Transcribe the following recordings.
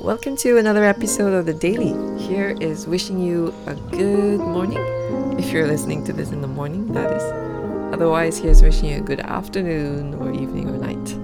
Welcome to another episode of The Daily. Here is wishing you a good morning. If you're listening to this in the morning, that is. Otherwise, here's wishing you a good afternoon or evening or night.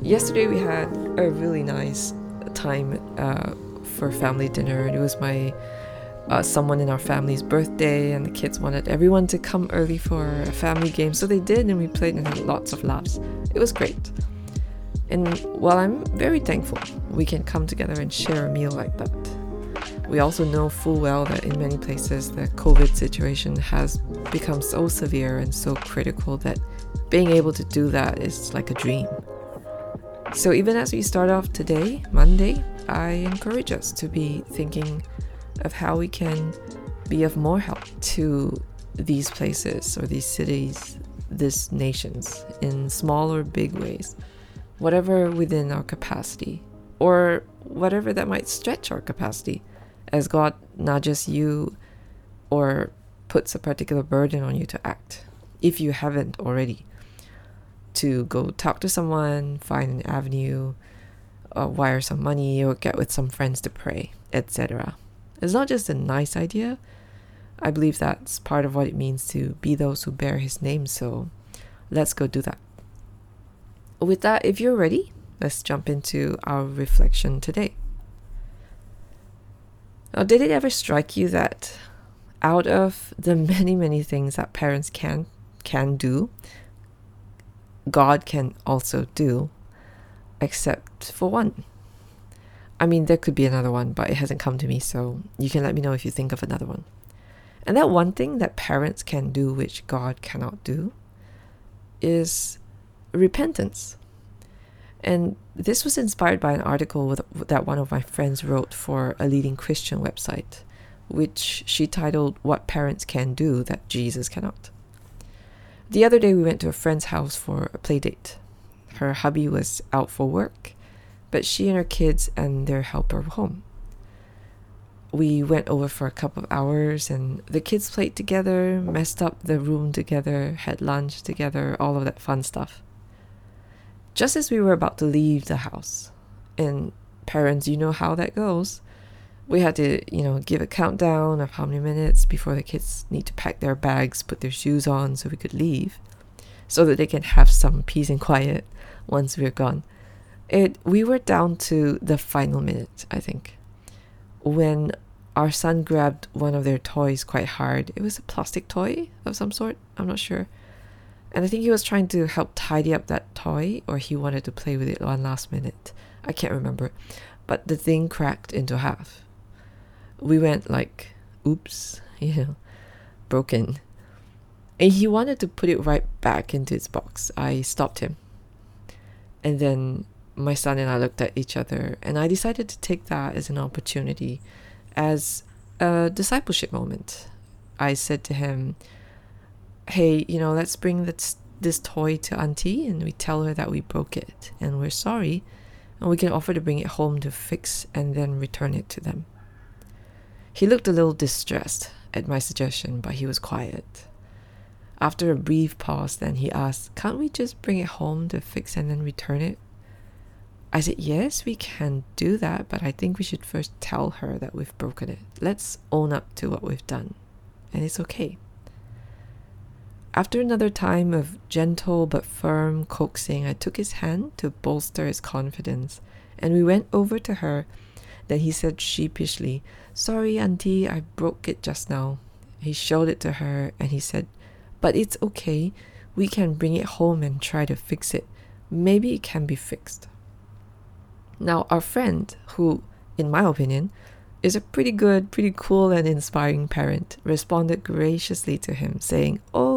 Yesterday, we had a really nice time uh, for family dinner. It was my uh, someone in our family's birthday, and the kids wanted everyone to come early for a family game, so they did, and we played and had lots of laughs. It was great. And while I'm very thankful we can come together and share a meal like that, we also know full well that in many places the COVID situation has become so severe and so critical that being able to do that is like a dream. So, even as we start off today, Monday, I encourage us to be thinking of how we can be of more help to these places or these cities, these nations in small or big ways whatever within our capacity, or whatever that might stretch our capacity, as God nudges you or puts a particular burden on you to act, if you haven't already. To go talk to someone, find an avenue, uh, wire some money, or get with some friends to pray, etc. It's not just a nice idea. I believe that's part of what it means to be those who bear His name, so let's go do that with that, if you're ready, let's jump into our reflection today. Now, did it ever strike you that out of the many, many things that parents can can do, God can also do, except for one? I mean, there could be another one, but it hasn't come to me, so you can let me know if you think of another one. And that one thing that parents can do, which God cannot do, is repentance. And this was inspired by an article with, that one of my friends wrote for a leading Christian website, which she titled What Parents Can Do That Jesus Cannot. The other day, we went to a friend's house for a play date. Her hubby was out for work, but she and her kids and their helper were home. We went over for a couple of hours, and the kids played together, messed up the room together, had lunch together, all of that fun stuff just as we were about to leave the house. And parents, you know how that goes. We had to, you know, give a countdown of how many minutes before the kids need to pack their bags, put their shoes on so we could leave, so that they can have some peace and quiet once we're gone. It we were down to the final minute, I think, when our son grabbed one of their toys quite hard. It was a plastic toy of some sort. I'm not sure. And I think he was trying to help tidy up that toy, or he wanted to play with it one last minute. I can't remember. But the thing cracked into half. We went like, oops, you know, broken. And he wanted to put it right back into its box. I stopped him. And then my son and I looked at each other, and I decided to take that as an opportunity, as a discipleship moment. I said to him, hey, you know, let's bring this this toy to auntie and we tell her that we broke it and we're sorry and we can offer to bring it home to fix and then return it to them. He looked a little distressed at my suggestion, but he was quiet. After a brief pause, then he asked, Can't we just bring it home to fix and then return it? I said, Yes, we can do that, but I think we should first tell her that we've broken it. Let's own up to what we've done, and it's okay. After another time of gentle but firm coaxing, I took his hand to bolster his confidence, and we went over to her. Then he said sheepishly, Sorry, Auntie, I broke it just now. He showed it to her and he said, But it's okay. We can bring it home and try to fix it. Maybe it can be fixed. Now, our friend, who, in my opinion, is a pretty good, pretty cool, and inspiring parent, responded graciously to him, saying, Oh,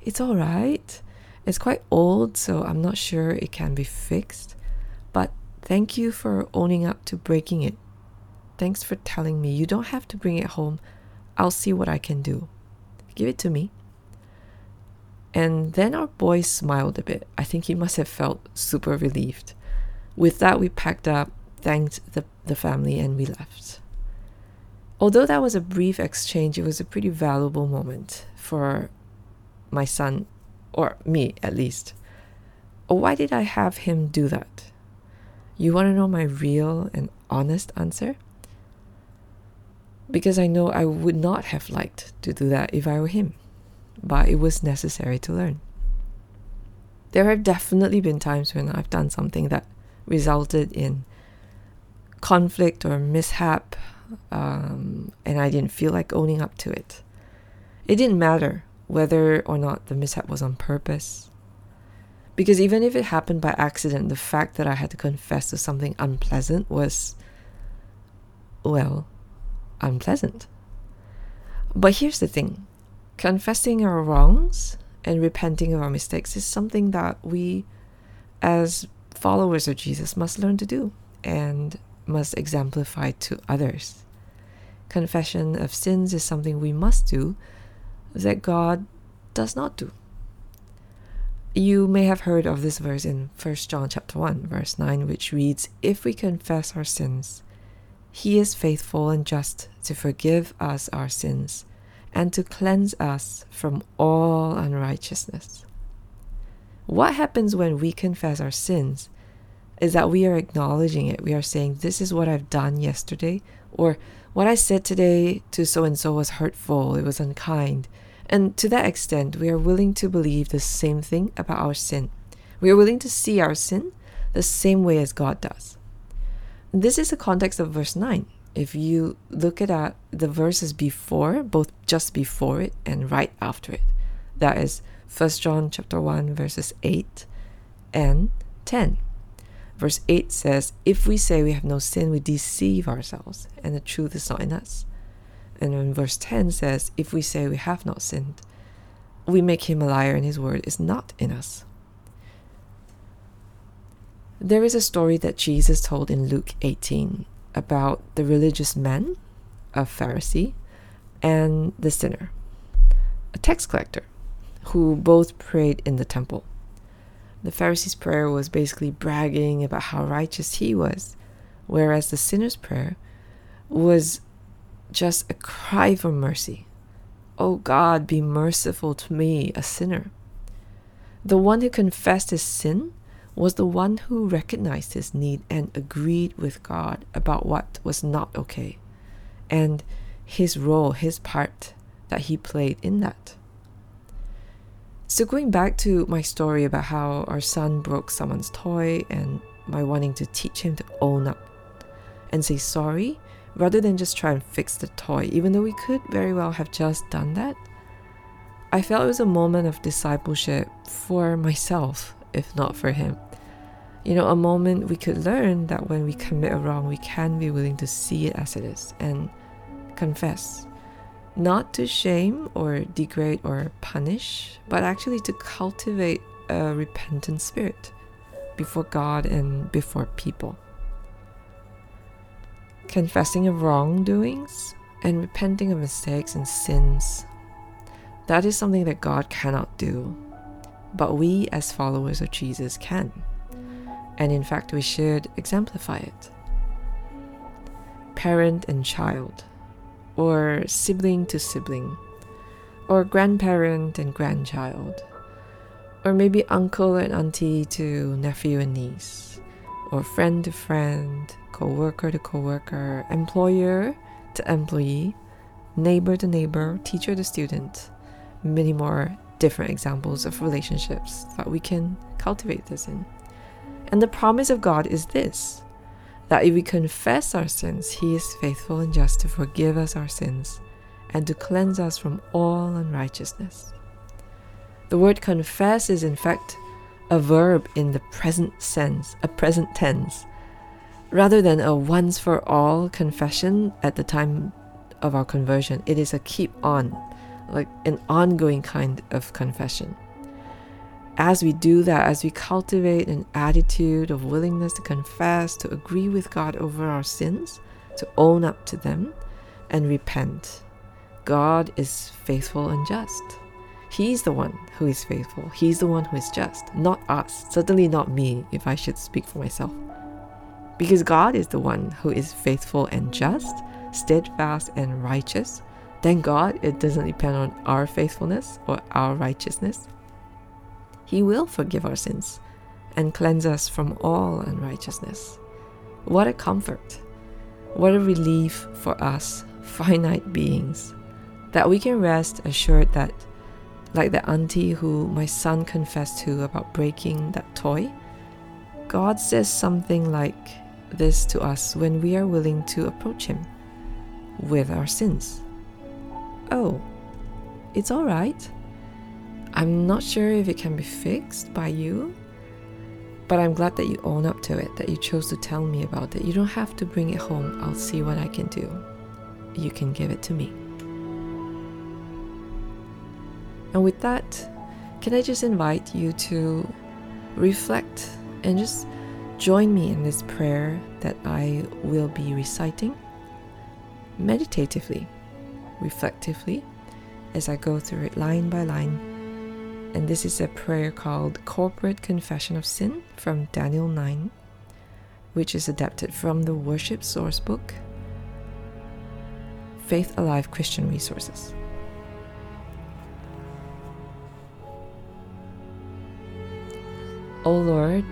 it's all right. It's quite old, so I'm not sure it can be fixed. But thank you for owning up to breaking it. Thanks for telling me. You don't have to bring it home. I'll see what I can do. Give it to me. And then our boy smiled a bit. I think he must have felt super relieved. With that, we packed up thanked the, the family, and we left. Although that was a brief exchange, it was a pretty valuable moment for my son, or me at least. Why did I have him do that? You want to know my real and honest answer? Because I know I would not have liked to do that if I were him, but it was necessary to learn. There have definitely been times when I've done something that resulted in conflict or mishap, um, and I didn't feel like owning up to it. It didn't matter whether or not the mishap was on purpose. Because even if it happened by accident, the fact that I had to confess to something unpleasant was, well, unpleasant. But here's the thing confessing our wrongs and repenting of our mistakes is something that we, as followers of Jesus, must learn to do and must exemplify to others. Confession of sins is something we must do that God does not do. You may have heard of this verse in 1 John chapter 1 verse 9 which reads if we confess our sins he is faithful and just to forgive us our sins and to cleanse us from all unrighteousness. What happens when we confess our sins is that we are acknowledging it. We are saying, This is what I've done yesterday, or what I said today to so and so was hurtful, it was unkind. And to that extent, we are willing to believe the same thing about our sin. We are willing to see our sin the same way as God does. This is the context of verse 9 if you look at uh, the verses before, both just before it and right after it, that is 1 John chapter 1 verses 8 and 10. Verse 8 says, If we say we have no sin, we deceive ourselves, and the truth is not in us. And then verse 10 says, If we say we have not sinned, we make him a liar, and his word is not in us. There is a story that Jesus told in Luke 18 about the religious man, a Pharisee, and the sinner, a tax collector, who both prayed in the temple. The Pharisee's prayer was basically bragging about how righteous he was, whereas the sinner's prayer was just a cry for mercy. Oh God, be merciful to me, a sinner. The one who confessed his sin was the one who recognized his need and agreed with God about what was not okay and his role, his part that he played in that. So, going back to my story about how our son broke someone's toy and my wanting to teach him to own up and say sorry rather than just try and fix the toy, even though we could very well have just done that, I felt it was a moment of discipleship for myself if not for him. You know, a moment we could learn that when we commit a wrong, we can be willing to see it as it is and confess. Not to shame or degrade or punish, but actually to cultivate a repentant spirit before God and before people. Confessing of wrongdoings and repenting of mistakes and sins, that is something that God cannot do but we as followers of Jesus can. And in fact, we should exemplify it. Parent and child, or sibling to sibling, or grandparent and grandchild, or maybe uncle and auntie to nephew and niece, or friend to friend, co worker to co worker, employer to employee, neighbor to neighbor, teacher to student, many more different examples of relationships that we can cultivate this in. And the promise of God is this that if we confess our sins, He is faithful and just to forgive us our sins and to cleanse us from all unrighteousness. The word confess is, in fact, a verb in the present sense, a present tense, rather than a once for all confession at the time of our conversion. It is a keep on like an ongoing kind of confession. As we do that, as we cultivate an attitude of willingness to confess, to agree with God over our sins, to own up to them, and repent, God is faithful and just. He's the one who is faithful. He's the one who is just, not us. Certainly not me, if I should speak for myself. Because God is the one who is faithful and just, steadfast and righteous, Thank God it doesn't depend on our faithfulness or our righteousness. He will forgive our sins and cleanse us from all unrighteousness. What a comfort! What a relief for us, finite beings, that we can rest assured that, like the auntie who my son confessed to about breaking that toy, God says something like this to us when we are willing to approach Him with our sins. Oh, it's alright. I'm not sure if it can be fixed by you, but I'm glad that you own up to it, that you chose to tell me about it. You don't have to bring it home. I'll see what I can do. You can give it to me. And with that, can I just invite you to reflect and just join me in this prayer that I will be reciting meditatively, reflectively, as I go through it line by line. And this is a prayer called Corporate Confession of Sin from Daniel 9, which is adapted from the Worship Source Book, Faith Alive Christian Resources. O Lord,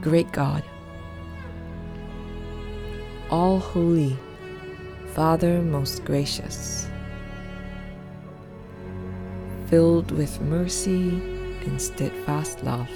great God, all holy, Father most gracious, filled with mercy and steadfast love.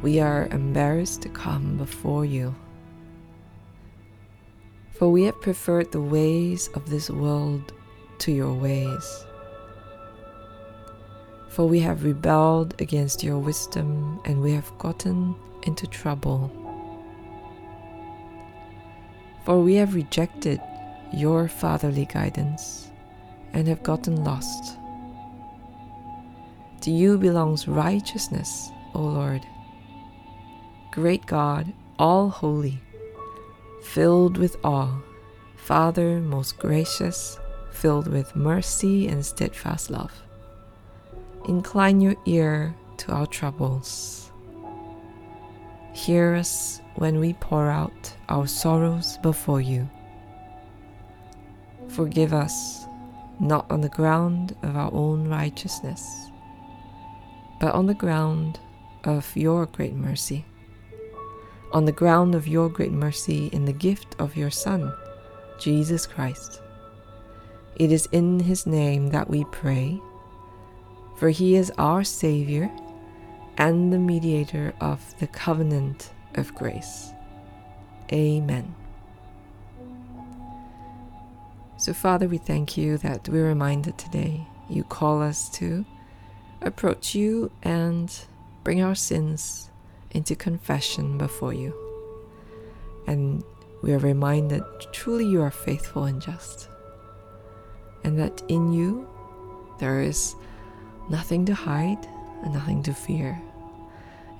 We are embarrassed to come before you, for we have preferred the ways of this world to your ways for we have rebelled against your wisdom and we have gotten into trouble. For we have rejected your fatherly guidance and have gotten lost. To you belongs righteousness, O Lord. Great God, all holy, filled with awe, Father most gracious, filled with mercy and steadfast love incline your ear to our troubles. Hear us when we pour out our sorrows before you. Forgive us, not on the ground of our own righteousness, but on the ground of your great mercy. On the ground of your great mercy in the gift of your Son, Jesus Christ. It is in his name that we pray for he is our Savior and the mediator of the covenant of grace. Amen. So, Father, we thank you that we're reminded today you call us to approach you and bring our sins into confession before you. And we are reminded truly you are faithful and just, and that in you there is nothing to hide and nothing to fear.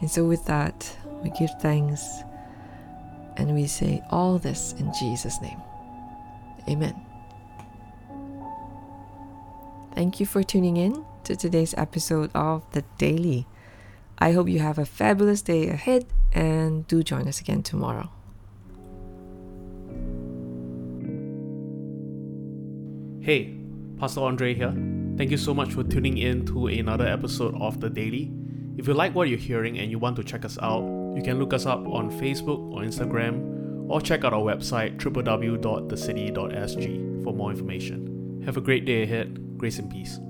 And so, with that, we give thanks and we say all this in Jesus' name. Amen. Thank you for tuning in to today's episode of The Daily. I hope you have a fabulous day ahead and do join us again tomorrow. Hey, Pastor Andre here. Thank you so much for tuning in to another episode of The Daily. If you like what you're hearing and you want to check us out, you can look us up on Facebook or Instagram or check out our website www.thecity.sg for more information. Have a great day ahead. Grace and peace.